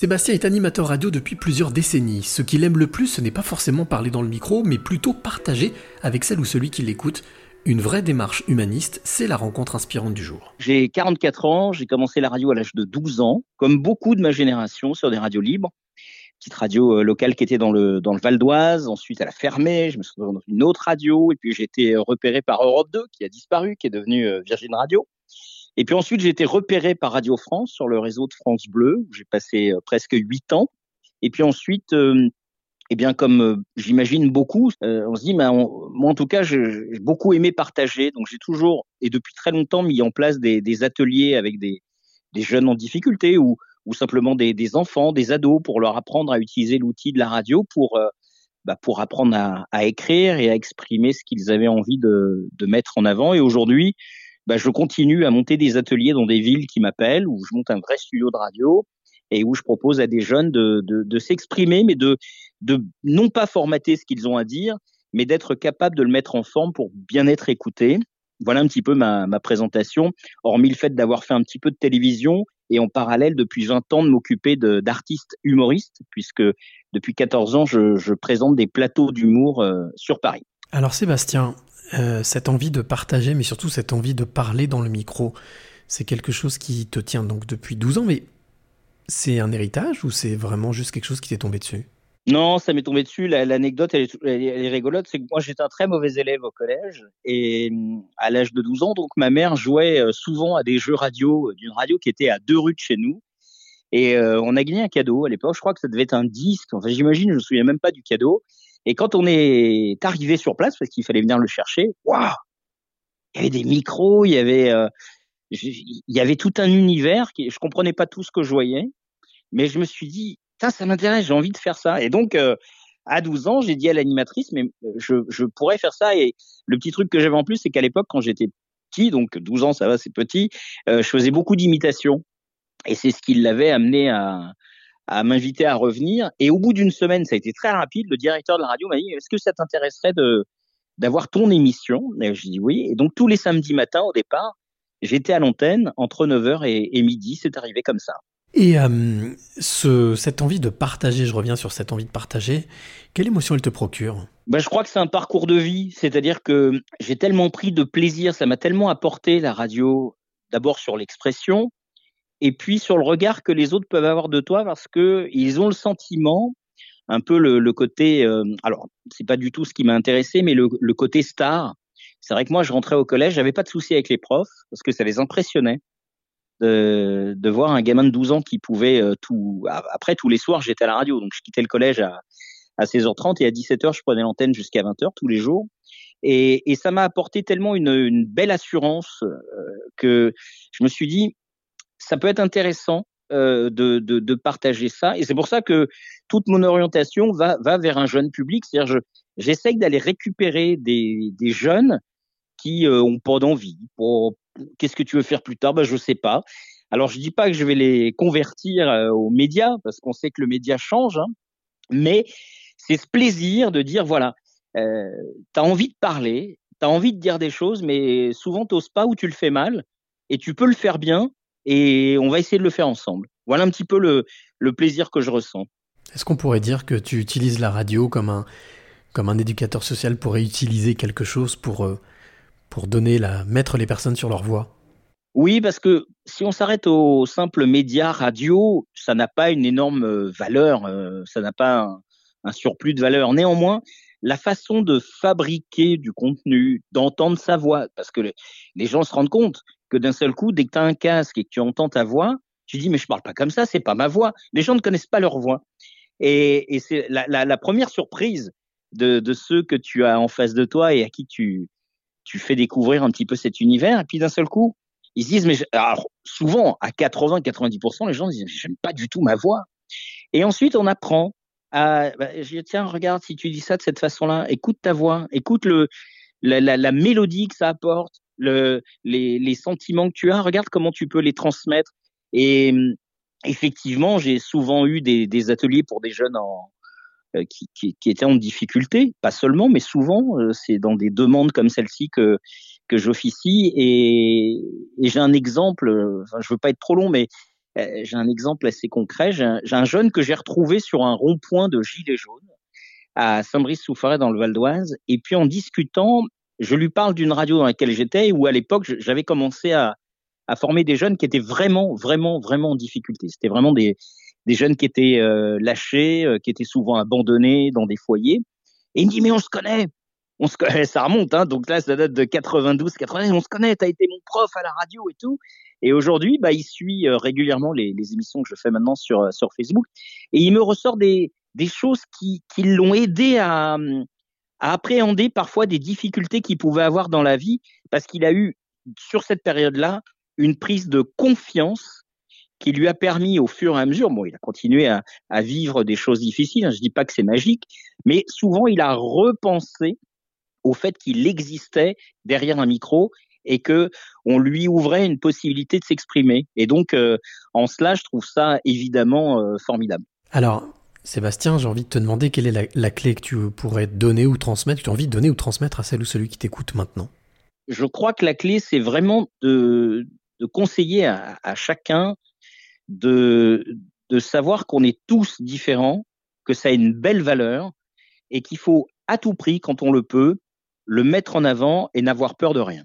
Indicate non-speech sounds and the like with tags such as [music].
Sébastien est animateur radio depuis plusieurs décennies. Ce qu'il aime le plus, ce n'est pas forcément parler dans le micro, mais plutôt partager avec celle ou celui qui l'écoute. Une vraie démarche humaniste, c'est la rencontre inspirante du jour. J'ai 44 ans, j'ai commencé la radio à l'âge de 12 ans, comme beaucoup de ma génération, sur des radios libres. Petite radio euh, locale qui était dans le, dans le Val d'Oise, ensuite elle a fermé, je me suis retrouvé dans une autre radio, et puis j'ai été repéré par Europe 2, qui a disparu, qui est devenu euh, Virgin Radio. Et puis ensuite, j'ai été repéré par Radio France sur le réseau de France Bleu, où j'ai passé euh, presque huit ans. Et puis ensuite, euh, eh bien, comme euh, j'imagine beaucoup, on se dit, mais moi en tout cas, j'ai beaucoup aimé partager. Donc j'ai toujours et depuis très longtemps mis en place des, ateliers avec des, jeunes en difficulté ou, simplement des, enfants, des ados, pour leur apprendre à utiliser l'outil de la radio pour bah, pour apprendre à, écrire et à exprimer ce qu'ils avaient envie de mettre en avant. Et aujourd'hui, bah, je continue à monter des ateliers dans des villes qui m'appellent, où je monte un vrai studio de radio et où je propose à des jeunes de, s'exprimer, mais de, non pas formater ce qu'ils ont à dire, mais d'être capable de le mettre en forme pour bien être écouté. Voilà un petit peu ma, présentation, hormis le fait d'avoir fait un petit peu de télévision et en parallèle depuis 20 ans de m'occuper d'artistes humoristes, puisque depuis 14 ans, je, je présente des plateaux d'humour euh, sur Paris. Alors Sébastien, euh, cette envie de partager, mais surtout cette envie de parler dans le micro, c'est quelque chose qui te tient donc depuis 12 ans, mais c'est un héritage ou c'est vraiment juste quelque chose qui t'est tombé dessus? Non, ça m'est tombé dessus. L'anecdote, elle, est rigolote. C'est que moi, j'étais un très mauvais élève au collège. Et à l'âge de 12 ans, donc, ma mère jouait euh, souvent à des jeux radio, euh, d'une radio qui était à deux rues de chez nous. Et on a gagné un cadeau à l'époque. Je crois que ça devait être un disque. Enfin, j'imagine, je me souviens même pas du cadeau. Et quand on est arrivé sur place, parce qu'il fallait venir le chercher, waouh, il y avait des micros, il y avait, euh, il y avait tout un univers qui, je comprenais pas tout ce que je voyais, mais je me suis dit, ça m'intéresse, j'ai envie de faire ça. Et donc, euh, à 12 ans, j'ai dit à l'animatrice, mais euh, je, je pourrais faire ça. Et le petit truc que j'avais en plus, c'est qu'à l'époque, quand j'étais petit, donc 12 ans, ça va, c'est petit, euh, je faisais beaucoup d'imitations. Et c'est ce qui l'avait amené à, à m'inviter à revenir. Et au bout d'une semaine, ça a été très rapide. Le directeur de la radio m'a dit Est-ce que ça t'intéresserait de d'avoir ton émission? Et je dis oui. Et donc tous les samedis matins, au départ, j'étais à l'antenne entre 9h et, midi. C'est arrivé comme ça. Et euh, ce, cette envie de partager, je reviens sur cette envie de partager, quelle émotion elle te procure? Ben, Je crois que c'est un parcours de vie, c'est-à-dire que j'ai tellement pris de plaisir, ça m'a tellement apporté la radio, d'abord sur l'expression, et puis sur le regard que les autres peuvent avoir de toi parce que ils ont le sentiment un peu le, le côté euh, alors c'est pas du tout ce qui m'a intéressé mais le, le côté star. C'est vrai que moi je rentrais au collège j'avais pas de souci avec les profs parce que ça les impressionnait de, de voir un gamin de 12 ans qui pouvait euh, tout après tous les soirs j'étais à la radio. Donc je quittais le collège à à 16h30 et à 17h je prenais l'antenne jusqu'à 20h tous les jours. Et, et ça m'a apporté tellement une, une belle assurance euh, que je me suis dit ça peut être intéressant euh, de, de, de, partager ça. Et c'est pour ça que toute mon orientation va, va vers un jeune public. C'est-à-dire, je, j'essaye d'aller récupérer des, des jeunes qui euh, ont pas d'envie. Pour, qu'est-ce que tu veux faire plus tard? Ben, je sais pas. Alors, je dis pas que je vais les convertir euh, aux médias, parce qu'on sait que le média change, hein, mais c'est ce plaisir de dire, voilà, euh, tu as envie de parler, tu as envie de dire des choses, mais souvent, tu pas ou tu le fais mal, et tu peux le faire bien, et on va essayer de le faire ensemble. Voilà un petit peu le, le plaisir que je ressens. Est-ce qu'on pourrait dire que tu utilises la radio comme un, comme un éducateur social pourrait utiliser quelque chose pour, euh, pour donner la, mettre les personnes sur leur voie? Oui, parce que si on s'arrête au simple média radio, ça n'a pas une énorme euh, valeur, euh, ça n'a pas un, un surplus de valeur. Néanmoins, la façon de fabriquer du contenu, d'entendre sa voix, parce que les, les gens se rendent compte que d'un seul coup, dès que tu as un casque et que tu entends ta voix, tu dis mais je parle pas comme ça, c'est pas ma voix. Les gens ne connaissent pas leur voix. Et, c'est la, première surprise de, ceux que tu as en face de toi et à qui tu, tu fais découvrir un petit peu cet univers. Et puis d'un seul coup, ils se disent mais alors souvent à 80-90%, les gens disent j'aime pas du tout ma voix. Et ensuite on apprend à bah, je tiens regarde si tu dis ça de cette façon-là, écoute ta voix, écoute le la mélodie que ça apporte, le, les, sentiments que tu as, regarde comment tu peux les transmettre. Et effectivement, j'ai souvent eu des, ateliers pour des jeunes euh, qui, étaient en difficulté, pas seulement, mais souvent, euh, c'est dans des demandes comme celle-ci que, que j'officie. Et, j'ai un exemple, enfin, je veux pas être trop long, mais euh, j'ai un exemple assez concret. J'ai un, jeune que j'ai retrouvé sur un rond-point de Gilets jaunes à Saint-Brice-sous-Forêt dans le Val d'Oise. Et puis en discutant, je lui parle d'une radio dans laquelle j'étais où à l'époque j'avais commencé à, à, former des jeunes qui étaient vraiment, vraiment, vraiment en difficulté. C'était vraiment des, des jeunes qui étaient euh, lâchés, euh, qui étaient souvent abandonnés dans des foyers. Et il me dit mais on se connaît, on se connaît, [laughs] ça remonte, hein, donc là ça date de 92, 80, on se connaît, t'as été mon prof à la radio et tout. Et aujourd'hui, bah, il suit euh, régulièrement les, les, émissions que je fais maintenant sur, euh, sur Facebook. Et il me ressort des, des choses qui, qui l'ont aidé à, à appréhender parfois des difficultés qu'il pouvait avoir dans la vie, parce qu'il a eu, sur cette période-là, une prise de confiance qui lui a permis au fur et à mesure, bon, il a continué à, à vivre des choses difficiles, hein, je dis pas que c'est magique, mais souvent il a repensé au fait qu'il existait derrière un micro et que on lui ouvrait une possibilité de s'exprimer. Et donc, euh, en cela, je trouve ça évidemment euh, formidable. Alors, Sébastien, j'ai envie de te demander quelle est la, clé que tu pourrais donner ou transmettre, tu as envie de donner ou transmettre à celle ou celui qui t'écoute maintenant. Je crois que la clé, c'est vraiment de, conseiller à, chacun de savoir qu'on est tous différents, que ça a une belle valeur et qu'il faut à tout prix, quand on le peut, le mettre en avant et n'avoir peur de rien.